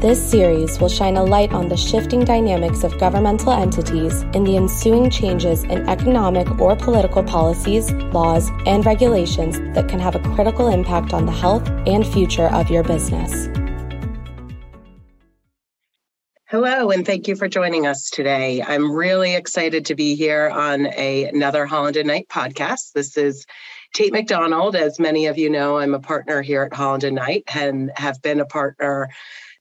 This series will shine a light on the shifting dynamics of governmental entities and the ensuing changes in economic or political policies, laws, and regulations that can have a critical impact on the health and future of your business. Hello, and thank you for joining us today. I'm really excited to be here on a, another Holland and Knight podcast. This is Taite McDonald. As many of you know, I'm a partner here at Holland and Knight and have been a partner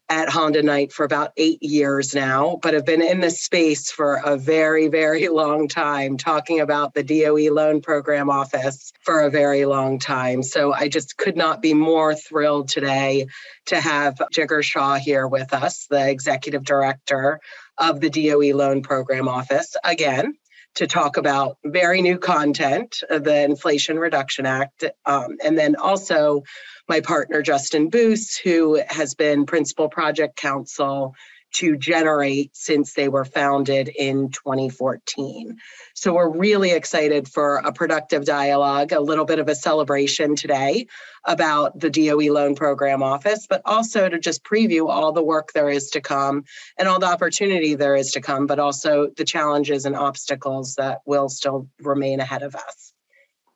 at Holland and Knight for about eight years now, but have been in this space for a very, very long time, talking about the DOE Loan Program Office for a very long time. So I just could not be more thrilled today to have Jigar Shah here with us, the Executive Director of the DOE Loan Program Office. Again, to talk about very new content, the Inflation Reduction Act, um, and then also my partner, Justin Boose, who has been principal project counsel to Generate since they were founded in 2014. So we're really excited for a productive dialogue, a little bit of a celebration today about the DOE Loan Program Office, but also to just preview all the work there is to come and all the opportunity there is to come, but also the challenges and obstacles that will still remain ahead of us.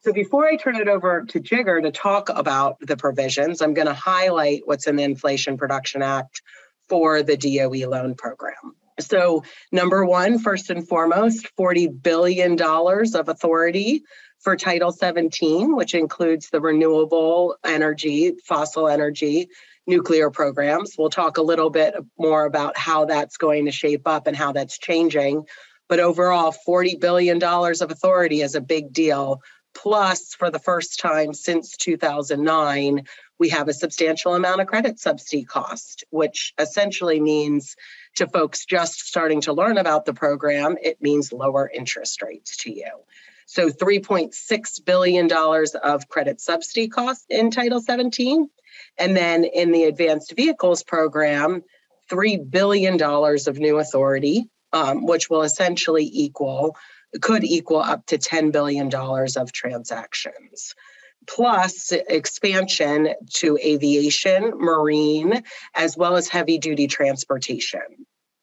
So before I turn it over to Jigar to talk about the provisions, I'm going to highlight what's in the Inflation Reduction Act for the DOE loan program. So, number one, first and foremost, $40 billion of authority for Title 17, which includes the renewable energy, fossil energy, nuclear programs. We'll talk a little bit more about how that's going to shape up and how that's changing. But overall, $40 billion of authority is a big deal Plus, for the first time since 2009, we have a substantial amount of credit subsidy cost, which essentially means to folks just starting to learn about the program, it means lower interest rates to you. So $3.6 billion of credit subsidy cost in Title 17. And then in the Advanced Vehicles Program, $3 billion of new authority, um, which will essentially equal could equal up to $10 billion of transactions plus expansion to aviation, marine, as well as heavy duty transportation.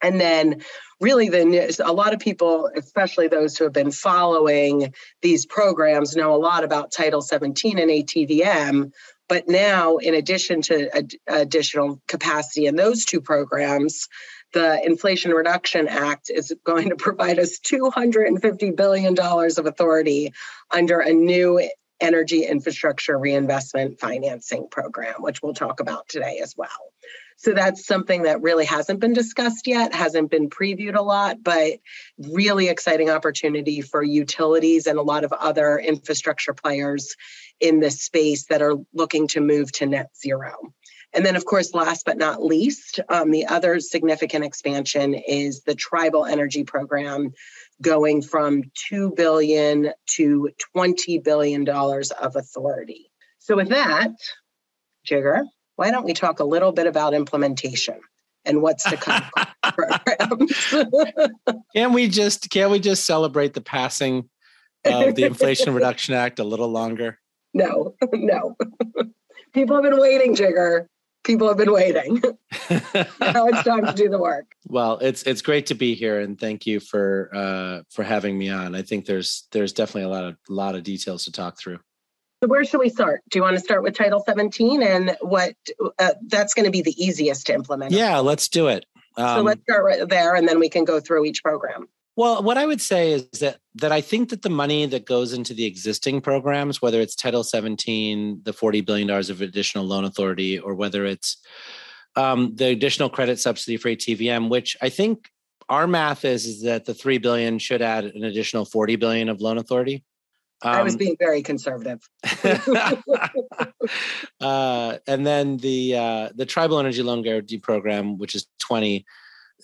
And then, really, the a lot of people, especially those who have been following these programs, know a lot about Title 17 and ATVM. But now, in addition to ad- additional capacity in those two programs, the Inflation Reduction Act is going to provide us $250 billion of authority under a new energy infrastructure reinvestment financing program, which we'll talk about today as well. So that's something that really hasn't been discussed yet, hasn't been previewed a lot, but really exciting opportunity for utilities and a lot of other infrastructure players in this space that are looking to move to net zero. And then, of course, last but not least, um, the other significant expansion is the tribal energy program going from 2 billion to 20 billion dollars of authority. So with that, Jigar, why don't we talk a little bit about implementation and what's to come can we just can we just celebrate the passing of the Inflation Reduction Act a little longer? No, no. People have been waiting, Jigar people have been waiting. now it's time to do the work. Well, it's it's great to be here, and thank you for uh, for having me on. I think there's there's definitely a lot of lot of details to talk through. So where should we start? Do you want to start with Title 17 and what uh, that's going to be the easiest to implement? Yeah, let's do it. Um, so let's start right there, and then we can go through each program. Well, what I would say is that that I think that the money that goes into the existing programs, whether it's Title 17, the 40 billion dollars of additional loan authority, or whether it's um, the additional credit subsidy for ATVM, which I think our math is is that the three billion should add an additional 40 billion of loan authority. Um, I was um, being very conservative. uh, and then the uh, the Tribal Energy Loan Guarantee Program, which is 20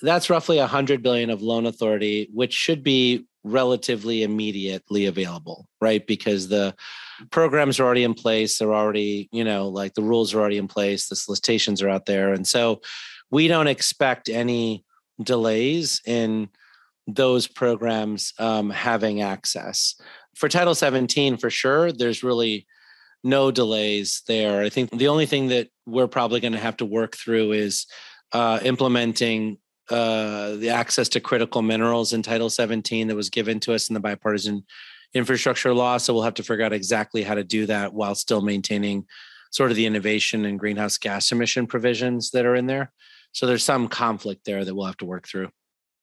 that's roughly 100 billion of loan authority which should be relatively immediately available, right? Because the programs are already in place. They're already, you know, like the rules are already in place. The solicitations are out there. And so we don't expect any delays in those programs um, having access. For Title 17, for sure, there's really no delays there. I think the only thing that we're probably going to have to work through is uh, implementing uh, the access to critical minerals in Title 17 that was given to us in the bipartisan infrastructure law. So we'll have to figure out exactly how to do that while still maintaining sort of the innovation and greenhouse gas emission provisions that are in there. So there's some conflict there that we'll have to work through.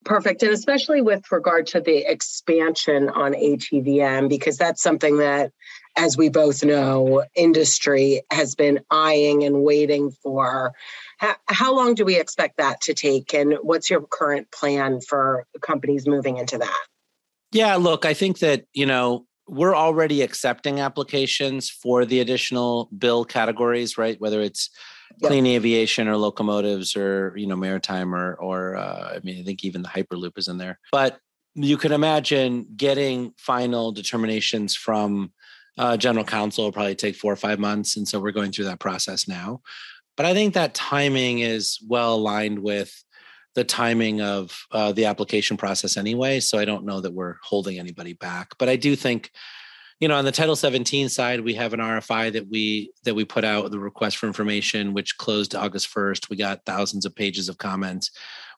Perfect. And especially with regard to the expansion on ATVM, because that's something that, as we both know, industry has been eyeing and waiting for. How, how long do we expect that to take? And what's your current plan for companies moving into that? Yeah, look, I think that, you know, we're already accepting applications for the additional bill categories, right? Whether it's yep. clean aviation or locomotives or you know maritime or or uh, I mean I think even the hyperloop is in there. But you can imagine getting final determinations from uh, general counsel will probably take four or five months, and so we're going through that process now. But I think that timing is well aligned with the timing of uh, the application process anyway. So I don't know that we're holding anybody back. But I do think you know on the title 17 side we have an rfi that we that we put out the request for information which closed august 1st we got thousands of pages of comments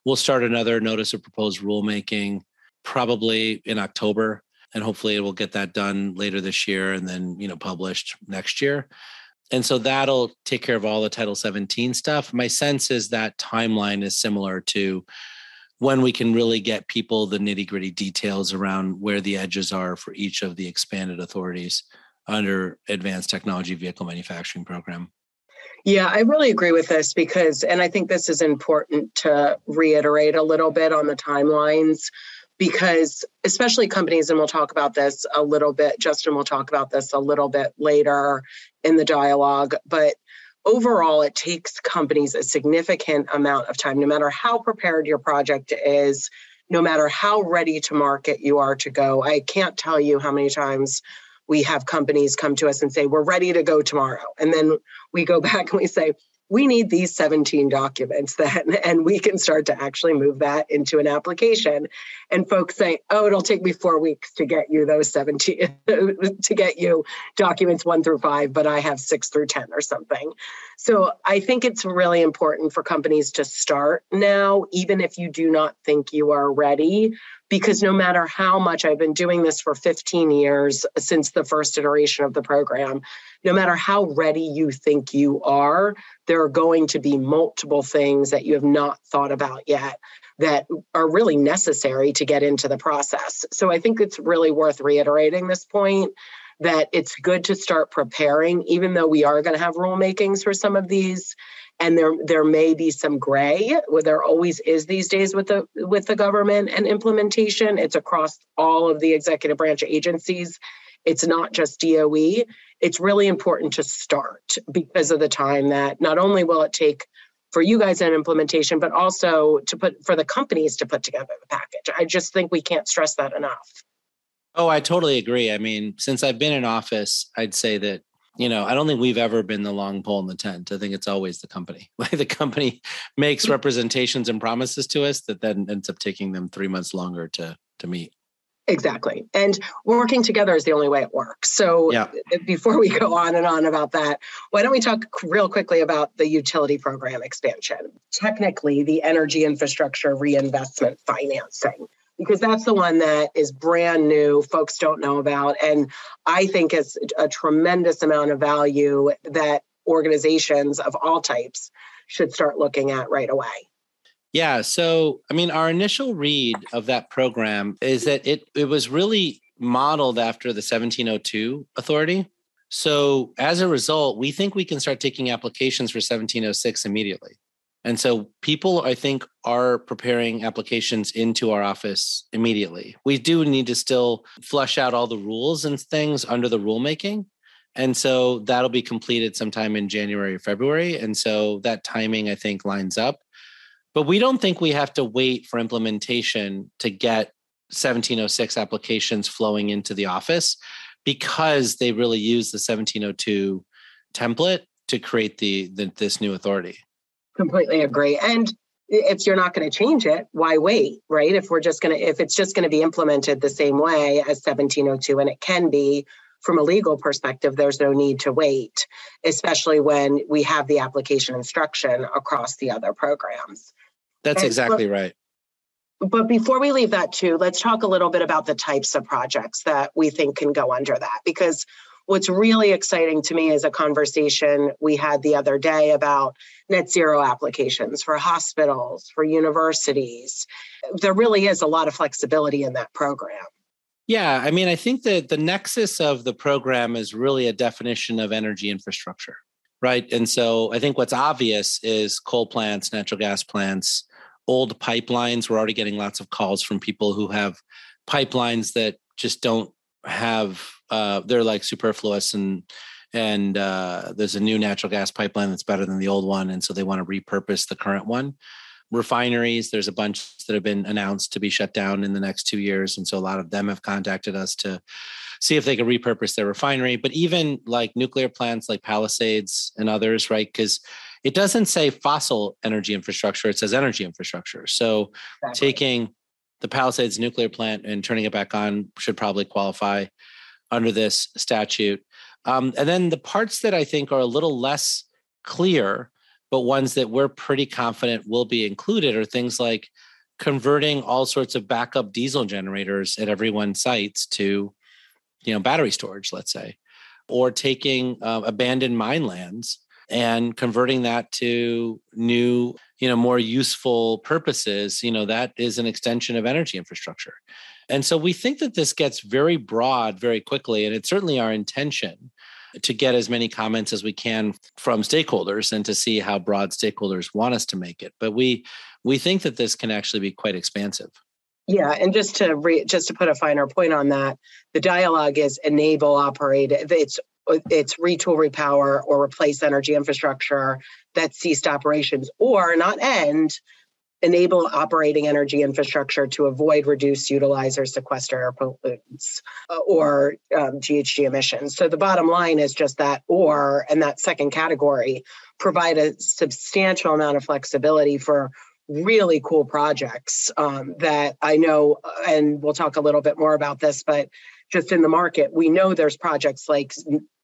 we'll start another notice of proposed rulemaking probably in october and hopefully it will get that done later this year and then you know published next year and so that'll take care of all the title 17 stuff. My sense is that timeline is similar to when we can really get people the nitty gritty details around where the edges are for each of the expanded authorities under advanced technology vehicle manufacturing program. Yeah, I really agree with this because, and I think this is important to reiterate a little bit on the timelines because, especially companies, and we'll talk about this a little bit, Justin will talk about this a little bit later in the dialogue, but overall, it takes companies a significant amount of time, no matter how prepared your project is, no matter how ready to market you are to go. I can't tell you how many times we have companies come to us and say, We're ready to go tomorrow. And then we go back and we say, we need these 17 documents then and we can start to actually move that into an application. And folks say oh it'll take me four weeks to get you those 17 to get you documents one through five but i have six through 10 or something so i think it's really important for companies to start now even if you do not think you are ready because no matter how much I've been doing this for 15 years uh, since the first iteration of the program, no matter how ready you think you are, there are going to be multiple things that you have not thought about yet that are really necessary to get into the process. So I think it's really worth reiterating this point that it's good to start preparing, even though we are going to have rulemakings for some of these. And there there may be some gray where there always is these days with the with the government and implementation. It's across all of the executive branch agencies. It's not just DOE it's really important to start because of the time that not only will it take for you guys in implementation but also to put for the companies to put together the package. I just think we can't stress that enough oh i totally agree i mean since i've been in office i'd say that you know, I don't think we've ever been the long pole in the tent. I think it's always the company. Like the company makes mm. representations and promises to us that then ends up taking them three months longer to to meet. Exactly. And working together is the only way it works. So yeah. before we go on and on about that, why don't we talk real quickly about the utility program expansion? Technically, the energy infrastructure reinvestment financing because that's the one that is brand new, folks don't know about. And I think it's a tremendous amount of value that organizations of all types should start looking at right away. Yeah. So, I mean, our initial read of that program is that it, it was really modeled after the 1702 authority. So, as a result, we think we can start taking applications for 1706 immediately. And so people, I think, are preparing applications into our office immediately. We do need to still flush out all the rules and things under the rulemaking. And so that'll be completed sometime in January or February. And so that timing, I think, lines up. But we don't think we have to wait for implementation to get 1706 applications flowing into the office because they really use the 1702 template to create the, the this new authority. Completely agree. And if you're not going to change it, why wait, right? If we're just going to, if it's just going to be implemented the same way as 1702, and it can be from a legal perspective, there's no need to wait, especially when we have the application instruction across the other programs. That's and exactly right. But before we leave that too, let's talk a little bit about the types of projects that we think can go under that. Because what's really exciting to me is a conversation we had the other day about net zero applications for hospitals, for universities. There really is a lot of flexibility in that program. Yeah, I mean, I think that the nexus of the program is really a definition of energy infrastructure, right? And so I think what's obvious is coal plants, natural gas plants, old pipelines. We're already getting lots of calls from people who have pipelines that just don't have uh, they're like superfluous and and uh, there's a new natural gas pipeline that's better than the old one and so they want to repurpose the current one. Refineries there's a bunch that have been announced to be shut down in the next two years and so a lot of them have contacted us to see if they could repurpose their refinery but even like nuclear plants like palisades and others right because it doesn't say fossil energy infrastructure it says energy infrastructure. So exactly. taking the palisades nuclear plant and turning it back on should probably qualify under this statute. Um, and then the parts that i think are a little less clear but ones that we're pretty confident will be included are things like converting all sorts of backup diesel generators at everyone's sites to you know battery storage let's say or taking uh, abandoned mine lands and converting that to new you know more useful purposes. You know that is an extension of energy infrastructure and so we think that this gets very broad very quickly and it's certainly our intention to get as many comments as we can from stakeholders and to see how broad stakeholders want us to make it but we we think that this can actually be quite expansive yeah, and just to re, just to put a finer point on that, the dialogue is enable, operate. It's it's retool, repower, or replace energy infrastructure that ceased operations, or not end, enable operating energy infrastructure to avoid, reduce, utilize, or sequester air pollutants uh, or um, GHG emissions. So the bottom line is just that or, and that second category provide a substantial amount of flexibility for really cool projects um, that I know, uh, and we'll talk a little bit more about this, but just in the market, we know there's projects like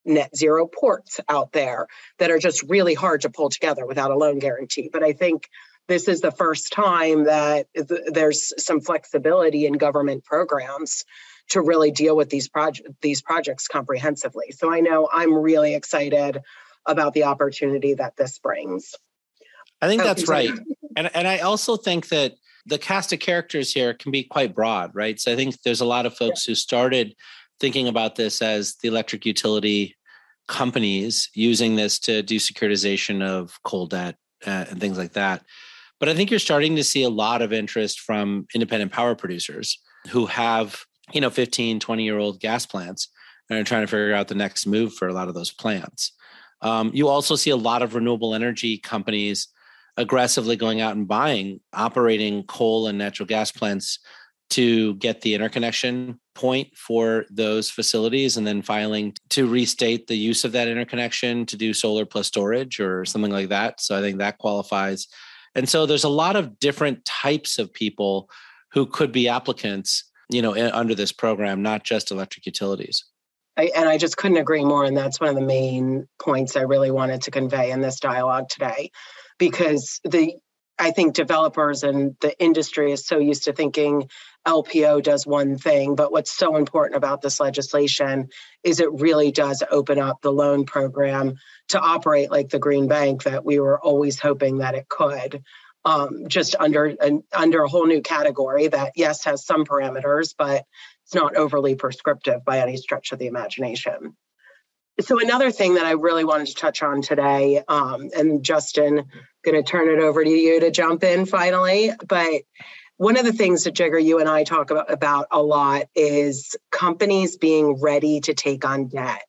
net zero ports out there that are just really hard to pull together without a loan guarantee. But I think this is the first time that there's some flexibility in government programs to really deal with these project these projects comprehensively. So I know I'm really excited about the opportunity that this brings. I think that's right. And and I also think that the cast of characters here can be quite broad, right? So I think there's a lot of folks who started thinking about this as the electric utility companies using this to do securitization of coal debt uh, and things like that. But I think you're starting to see a lot of interest from independent power producers who have, you know, 15, 20 year old gas plants and are trying to figure out the next move for a lot of those plants. Um, you also see a lot of renewable energy companies aggressively going out and buying operating coal and natural gas plants to get the interconnection point for those facilities and then filing to restate the use of that interconnection to do solar plus storage or something like that. So I think that qualifies. And so there's a lot of different types of people who could be applicants, you know, under this program, not just electric utilities. I, and I just couldn't agree more. And that's one of the main points I really wanted to convey in this dialogue today because the I think developers and the industry is so used to thinking LPO does one thing, but what's so important about this legislation is it really does open up the loan program to operate like the Green Bank that we were always hoping that it could. Um, just under an, under a whole new category that yes has some parameters, but it's not overly prescriptive by any stretch of the imagination. So another thing that I really wanted to touch on today, um, and Justin, going to turn it over to you to jump in finally. But one of the things that Jigar, you and I talk about, about a lot is companies being ready to take on debt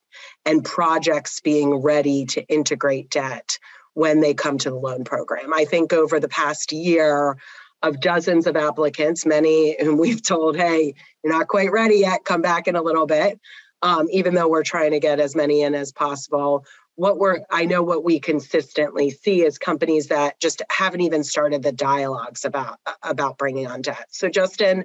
and projects being ready to integrate debt when they come to the loan program. I think over the past year, of dozens of applicants, many whom we've told, hey, you're not quite ready yet, come back in a little bit. Um, even though we're trying to get as many in as possible. What we're, I know what we consistently see is companies that just haven't even started the dialogues about about bringing on debt. So, Justin,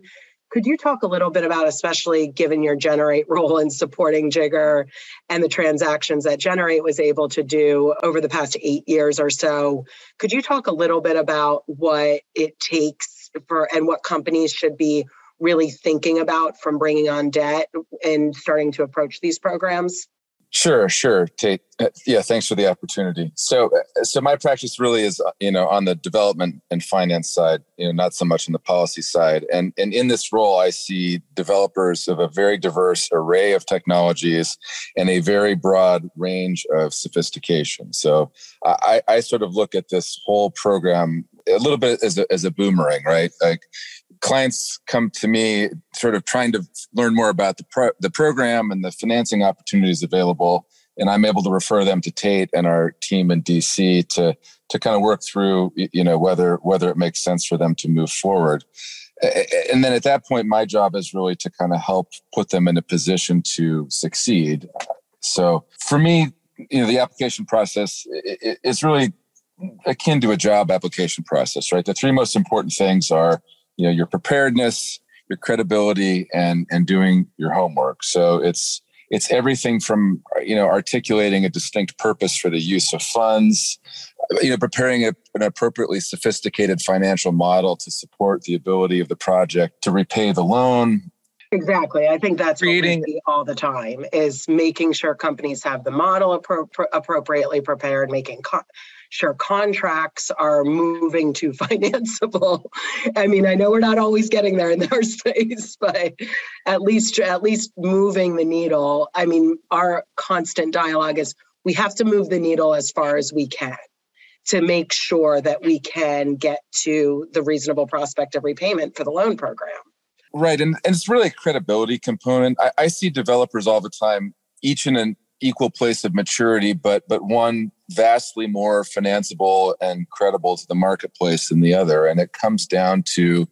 could you talk a little bit about, especially given your Generate role in supporting Jigar and the transactions that Generate was able to do over the past eight years or so? Could you talk a little bit about what it takes for and what companies should be really thinking about from bringing on debt and starting to approach these programs? Sure, sure, Taite. Uh, yeah, thanks for the opportunity. So, uh, so my practice really is, uh, you know, on the development and finance side, you know, not so much on the policy side. And and in this role, I see developers of a very diverse array of technologies and a very broad range of sophistication. So, I, I sort of look at this whole program a little bit as a, as a boomerang, right? Like clients come to me sort of trying to learn more about the pro- the program and the financing opportunities available. And I'm able to refer them to Taite and our team in DC to to kind of work through you know whether whether it makes sense for them to move forward. And then at that point my job is really to kind of help put them in a position to succeed. So for me you know the application process is really akin to a job application process right? The three most important things are you know your preparedness your credibility and and doing your homework. So it's it's everything from you know articulating a distinct purpose for the use of funds you know preparing a, an appropriately sophisticated financial model to support the ability of the project to repay the loan. Exactly. I think that's creating all the time is making sure companies have the model appro- appropriately prepared making co- sure contracts are moving to financeable. I mean, I know we're not always getting there in our space, but at least at least moving the needle. I mean, our constant dialogue is we have to move the needle as far as we can to make sure that we can get to the reasonable prospect of repayment for the loan program. Right. And, and it's really a credibility component. I, I see developers all the time, each in an equal place of maturity, but but one vastly more financeable and credible to the marketplace than the other. And it comes down to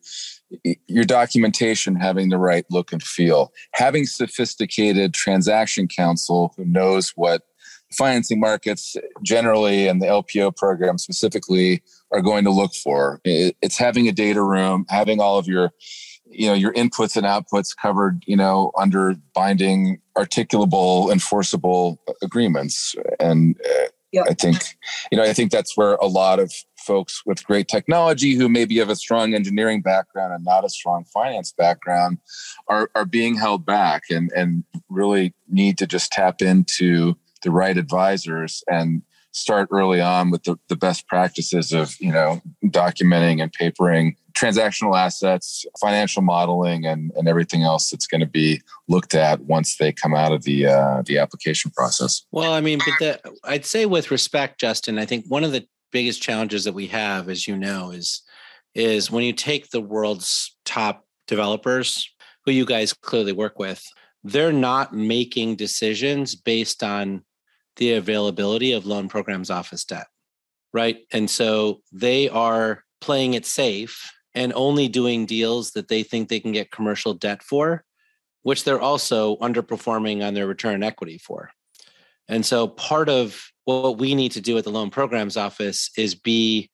your documentation having the right look and feel, having sophisticated transaction counsel who knows what financing markets generally and the LPO program specifically are going to look for. It's having a data room, having all of your you know your inputs and outputs covered you know under binding articulable enforceable agreements and uh, yep. i think you know i think that's where a lot of folks with great technology who maybe have a strong engineering background and not a strong finance background are, are being held back and, and really need to just tap into the right advisors and start early on with the, the best practices of you know documenting and papering transactional assets, financial modeling, and, and everything else that's going to be looked at once they come out of the uh, the application process. Well, I mean, but the, I'd say with respect, Justin, I think one of the biggest challenges that we have, as you know, is is when you take the world's top developers, who you guys clearly work with, they're not making decisions based on the availability of loan programs office debt, right? And so they are playing it safe and only doing deals that they think they can get commercial debt for, which they're also underperforming on their return equity for. And so part of what we need to do at the loan programs office is be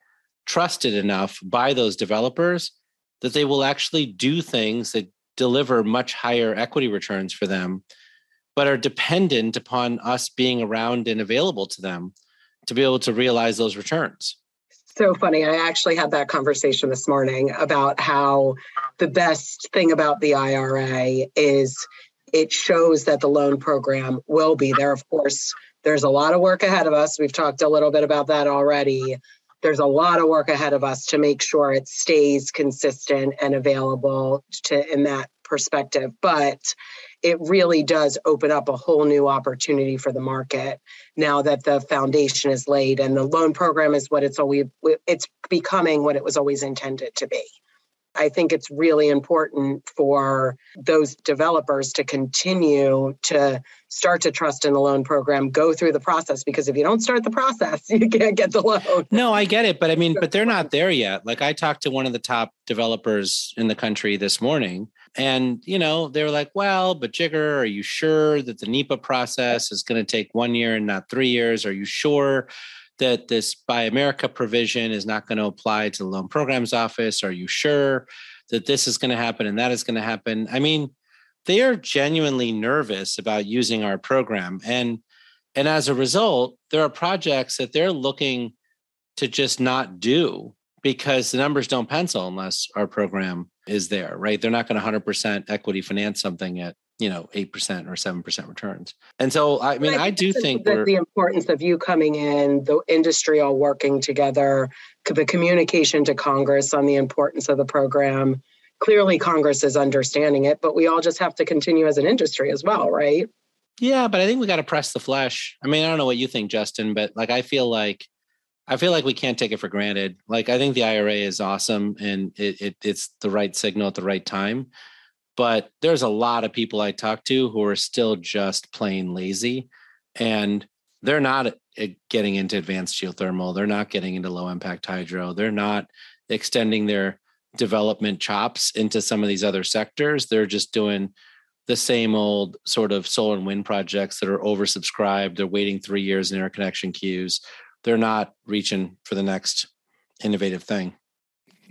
trusted enough by those developers that they will actually do things that deliver much higher equity returns for them, but are dependent upon us being around and available to them to be able to realize those returns so funny. I actually had that conversation this morning about how the best thing about the IRA is it shows that the loan program will be there. Of course, there's a lot of work ahead of us. We've talked a little bit about that already. There's a lot of work ahead of us to make sure it stays consistent and available to in that perspective. But it really does open up a whole new opportunity for the market now that the foundation is laid and the loan program is what it's always it's becoming what it was always intended to be I think it's really important for those developers to continue to start to trust in the loan program, go through the process, because if you don't start the process, you can't get the loan. No, I get it. But I mean, but they're not there yet. Like I talked to one of the top developers in the country this morning. And, you know, they were like, well, but Jigar, are you sure that the NEPA process is going to take one year and not three years? Are you sure that this Buy America provision is not going to apply to the loan programs office? Are you sure that this is going to happen and that is going to happen? I mean, they are genuinely nervous about using our program. And and as a result, there are projects that they're looking to just not do because the numbers don't pencil unless our program is there, right? They're not going to 100% equity finance something at you know eight percent or seven percent returns. And so, I mean, I, I do think that the importance of you coming in, the industry all working together, the communication to Congress on the importance of the program. Clearly, Congress is understanding it, but we all just have to continue as an industry as well, right? Yeah, but I think we got to press the flesh. I mean, I don't know what you think, Justin, but like I feel like I feel like we can't take it for granted. Like I think the IRA is awesome and it, it it's the right signal at the right time. But there's a lot of people I talk to who are still just plain lazy and they're not eh, getting into advanced geothermal. They're not getting into low impact hydro. They're not extending their development chops into some of these other sectors. They're just doing the same old sort of solar and wind projects that are oversubscribed. They're waiting three years in interconnection queues they're not reaching for the next innovative thing.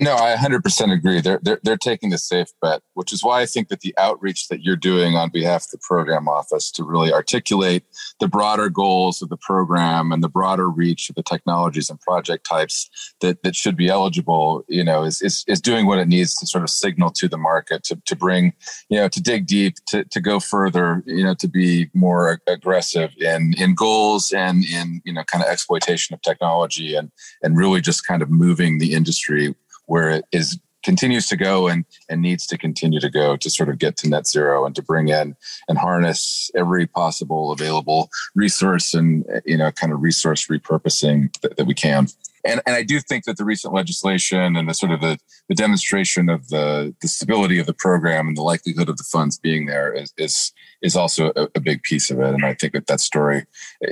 No, I 100% agree. They're, they're, they're taking the safe bet, which is why I think that the outreach that you're doing on behalf of the program office to really articulate the broader goals of the program and the broader reach of the technologies and project types that, that should be eligible, you know, is, is, is doing what it needs to sort of signal to the market to, to bring, you know, to dig deep, to, to go further, you know, to be more aggressive in, in goals and in, you know, kind of exploitation of technology and, and really just kind of moving the industry where it is continues to go and and needs to continue to go to sort of get to net zero and to bring in and harness every possible available resource and you know kind of resource repurposing that, that we can and and I do think that the recent legislation and the sort of the, the demonstration of the the stability of the program and the likelihood of the funds being there is is is also a, a big piece of it and I think that that story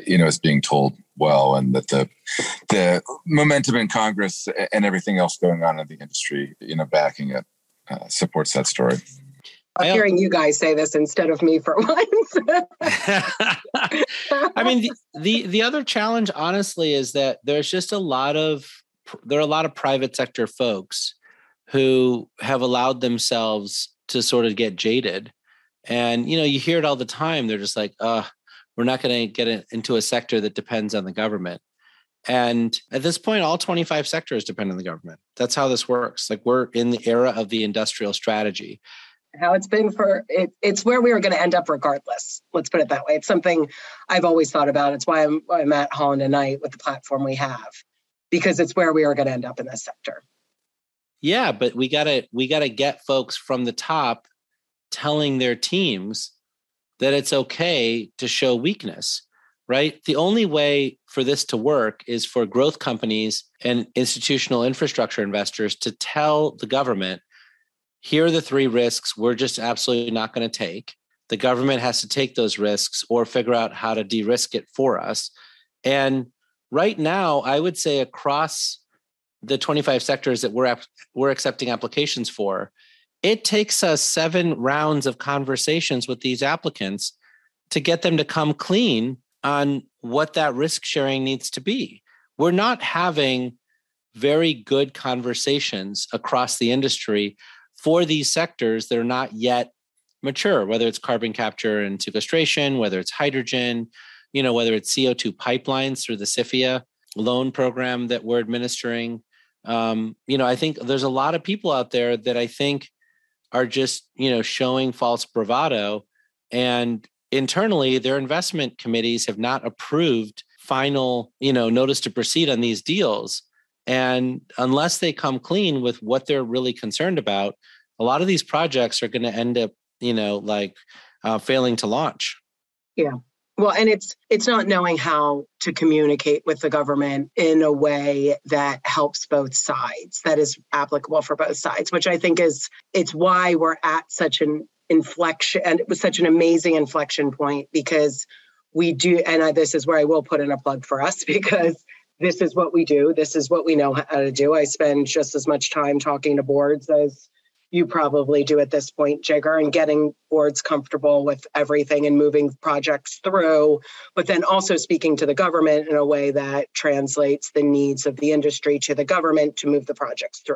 you know is being told well, and that the the momentum in Congress and everything else going on in the industry, you know, backing it, uh, supports that story. I'm hearing you guys say this instead of me for once. I mean, the, the the other challenge, honestly, is that there's just a lot of there are a lot of private sector folks who have allowed themselves to sort of get jaded, and you know, you hear it all the time. They're just like, "Uh, we're not going to get into a sector that depends on the government. And at this point, all 25 sectors depend on the government. That's how this works. Like we're in the era of the industrial strategy. How it's been for it, it's where we are going to end up regardless. Let's put it that way. It's something I've always thought about. It's why I'm, I'm at Holland and Knight with the platform we have, because it's where we are going to end up in this sector. Yeah, but we gotta we gotta get folks from the top telling their teams that it's okay to show weakness, right? The only way for this to work is for growth companies and institutional infrastructure investors to tell the government here are the three risks we're just absolutely not going to take. The government has to take those risks or figure out how to de risk it for us. And right now, I would say across the 25 sectors that we're, we're accepting applications for, it takes us seven rounds of conversations with these applicants to get them to come clean on what that risk sharing needs to be. We're not having very good conversations across the industry for these sectors that are not yet mature, whether it's carbon capture and sequestration, whether it's hydrogen, you know, whether it's CO2 pipelines through the CIFIA loan program that we're administering. Um, you know, I think there's a lot of people out there that I think are just you know showing false bravado and internally their investment committees have not approved final you know notice to proceed on these deals and unless they come clean with what they're really concerned about a lot of these projects are going to end up you know like uh, failing to launch. Yeah. Well, and it's it's not knowing how to communicate with the government in a way that helps both sides, that is applicable for both sides, which I think is it's why we're at such an inflection and it was such an amazing inflection point because we do and I, this is where I will put in a plug for us because this is what we do. This is what we know how to do. I spend just as much time talking to boards as you probably do at this point, Jigar, and getting boards comfortable with everything and moving projects through, but then also speaking to the government in a way that translates the needs of the industry to the government to move the projects through.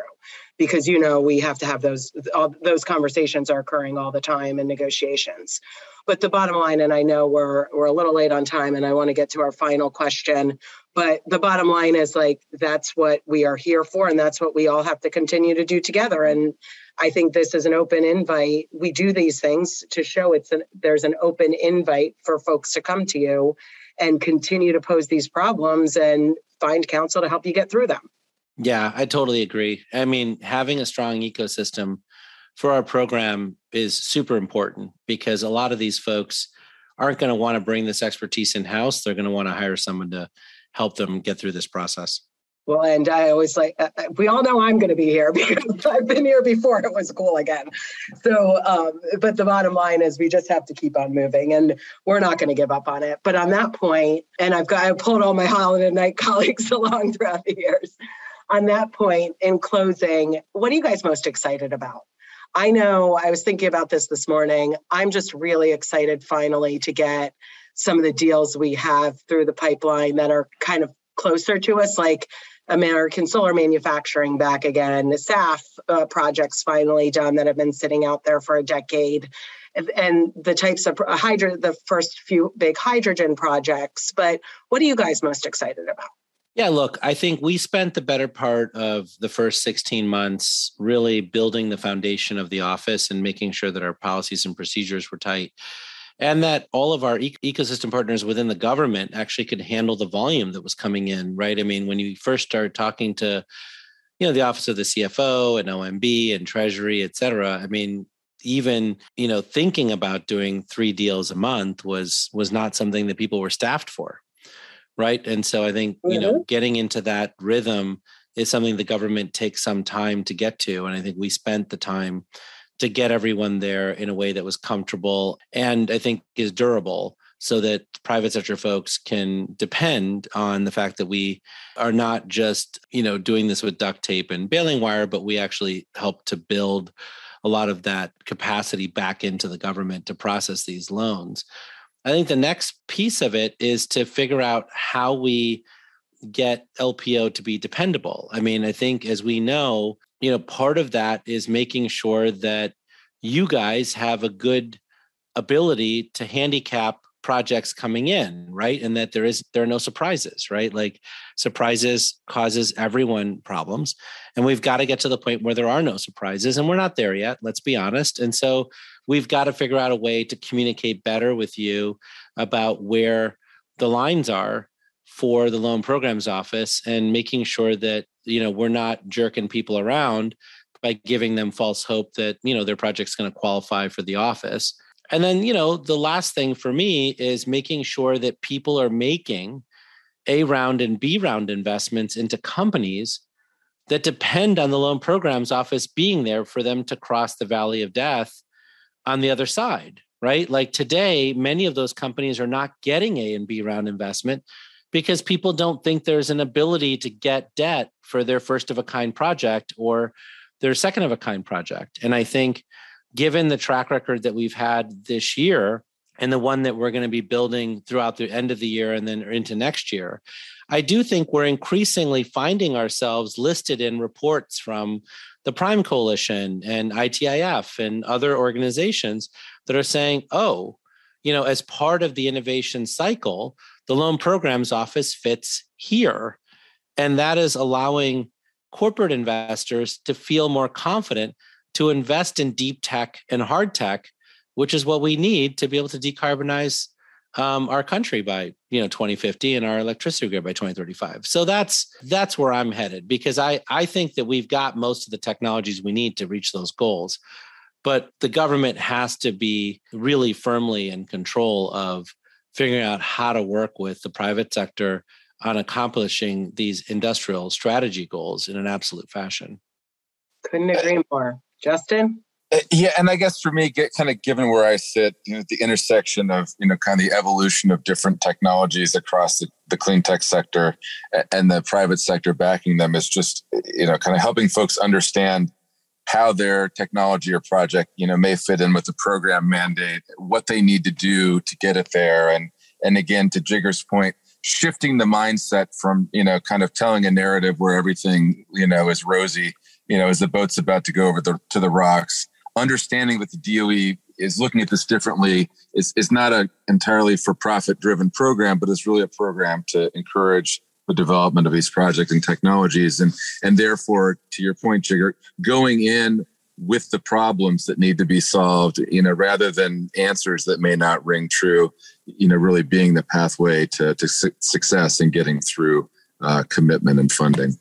Because you know we have to have those all, those conversations are occurring all the time in negotiations. But the bottom line, and I know we're we're a little late on time, and I want to get to our final question. But the bottom line is like that's what we are here for, and that's what we all have to continue to do together. And I think this is an open invite. We do these things to show it's an there's an open invite for folks to come to you and continue to pose these problems and find counsel to help you get through them. Yeah, I totally agree. I mean, having a strong ecosystem for our program is super important because a lot of these folks aren't going to want to bring this expertise in house. They're going to want to hire someone to help them get through this process. Well, and I always like, uh, uh we all know I'm going to be here because I've been here before. It was cool again. So, um, but the bottom line is we just have to keep on moving and we're not going to give up on it. But on that point, and I've got, I pulled all my Holland and Knight colleagues along throughout the years. On that point, in closing, what are you guys most excited about? I know I was thinking about this this morning. I'm just really excited finally to get some of the deals we have through the pipeline that are kind of closer to us, like American Solar Manufacturing back again, the SAF uh, projects finally done that have been sitting out there for a decade, and, the types of uh, hydro, the first few big hydrogen projects. But what are you guys most excited about? Yeah, look, I think we spent the better part of the first 16 months really building the foundation of the office and making sure that our policies and procedures were tight and that all of our e- ecosystem partners within the government actually could handle the volume that was coming in, right? I mean, when you first started talking to, you know, the office of the CFO and OMB and Treasury, et cetera, I mean, even you know thinking about doing three deals a month was was not something that people were staffed for right and so i think mm-hmm. you know mm-hmm. getting into that rhythm is something the government takes some time to get to and i think we spent the time to get everyone there in a way that was comfortable and I think is durable so that private sector folks can depend on the fact that we are not just, you know, doing this with duct tape and baling wire, but we actually help to build a lot of that capacity back into the government to process these loans. I think the next piece of it is to figure out how we get LPO to be dependable. I mean, I think as we know, you know, part of that is making sure that you guys have a good ability to handicap projects coming in right? And that there is there are no surprises right? Like surprises causes everyone problems. And we've got to get to the point where there are no surprises and we're not there yet let's be honest. And so we've got to figure out a way to communicate better with you about where the lines are for the loan programs office and making sure that you know we're not jerking people around by giving them false hope that you know their project's going to qualify for the office. And then you know the last thing for me is making sure that people are making a round and b round investments into companies that depend on the loan programs office being there for them to cross the valley of death on the other side right? Like today many of those companies are not getting a and b round investment because people don't think there's an ability to get debt for their first of a kind project or their second of a kind project. And I think given the track record that we've had this year and the one that we're going to be building throughout the end of the year and then into next year, I do think we're increasingly finding ourselves listed in reports from the Prime Coalition and ITIF and other organizations that are saying, oh, you know, as part of the innovation cycle, the loan programs office fits here. And that is allowing corporate investors to feel more confident to invest in deep tech and hard tech, which is what we need to be able to decarbonize um, our country by you know 2050 and our electricity grid by 2035. So that's that's where I'm headed because I I think that we've got most of the technologies we need to reach those goals, but the government has to be really firmly in control of figuring out how to work with the private sector on accomplishing these industrial strategy goals in an absolute fashion. Couldn't agree more. Justin? Uh, yeah, and I guess for me, get kind of given where I sit, you know, at the intersection of you know kind of the evolution of different technologies across the, the clean tech sector and the private sector backing them is just you know kind of helping folks understand how their technology or project you know may fit in with the program mandate, what they need to do to get it there, and and again to Jigar's point, shifting the mindset from you know kind of telling a narrative where everything you know is rosy you know as the boat's about to go over the, to the rocks understanding that the DOE is looking at this differently is, is not a entirely for profit driven program, but it's really a program to encourage the development of these projects and technologies. And, and therefore, to your point, Jigar, going in with the problems that need to be solved, you know, rather than answers that may not ring true, you know, really being the pathway to, to su- success and getting through uh, commitment and funding.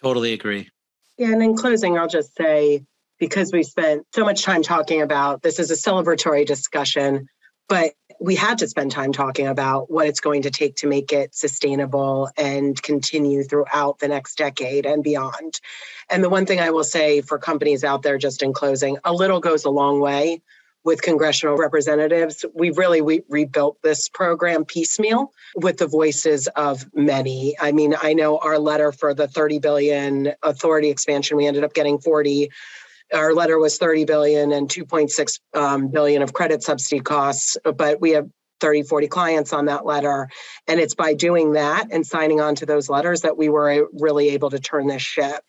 Totally agree. Yeah, and in closing, I'll just say because we spent so much time talking about this is a celebratory discussion, but we had to spend time talking about what it's going to take to make it sustainable and continue throughout the next decade and beyond. And the one thing I will say for companies out there, just in closing, a little goes a long way with congressional representatives. We really we rebuilt this program piecemeal with the voices of many. I mean, I know our letter for the 30 billion authority expansion, we ended up getting 40 our letter was 30 billion and 2.6 um, billion of credit subsidy costs, but we have 30, 40 clients on that letter. And it's by doing that and signing on to those letters that we were really able to turn this ship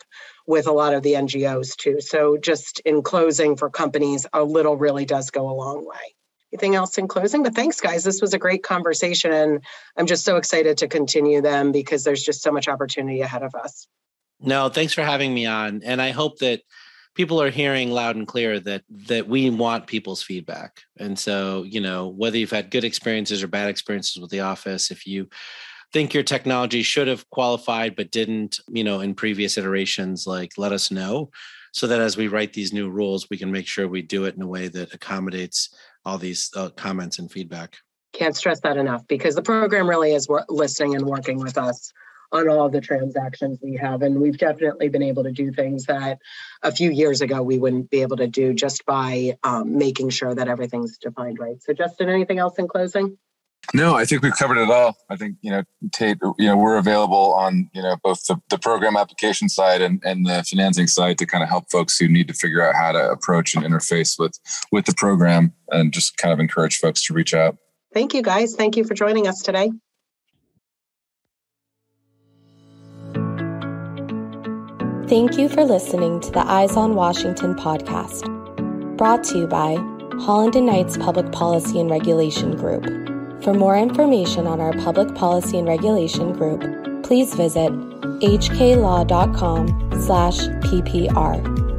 with a lot of the NGOs too. So just in closing for companies, a little really does go a long way. Anything else in closing? But thanks, guys. This was a great conversation. And I'm just so excited to continue them because there's just so much opportunity ahead of us. No, thanks for having me on. And I hope that people are hearing loud and clear that that we want people's feedback. And so you know whether you've had good experiences or bad experiences with the office if you think your technology should have qualified but didn't you know in previous iterations like let us know so that as we write these new rules we can make sure we do it in a way that accommodates all these uh, comments and feedback. Can't stress that enough because the program really is listening and working with us on all the transactions we have. And we've definitely been able to do things that a few years ago we wouldn't be able to do just by um, making sure that everything's defined right. So, Justin, anything else in closing? No, I think we've covered it all. I think, you know, Taite, you know, we're available on, you know, both the, the program application side and, and the financing side to kind of help folks who need to figure out how to approach and interface with with the program and just kind of encourage folks to reach out. Thank you guys. Thank you for joining us today. Thank you for listening to the Eyes on Washington podcast, brought to you by Holland and Knight's Public Policy and Regulation Group. For more information on our Public Policy and Regulation Group, please visit hklaw.com/ppr.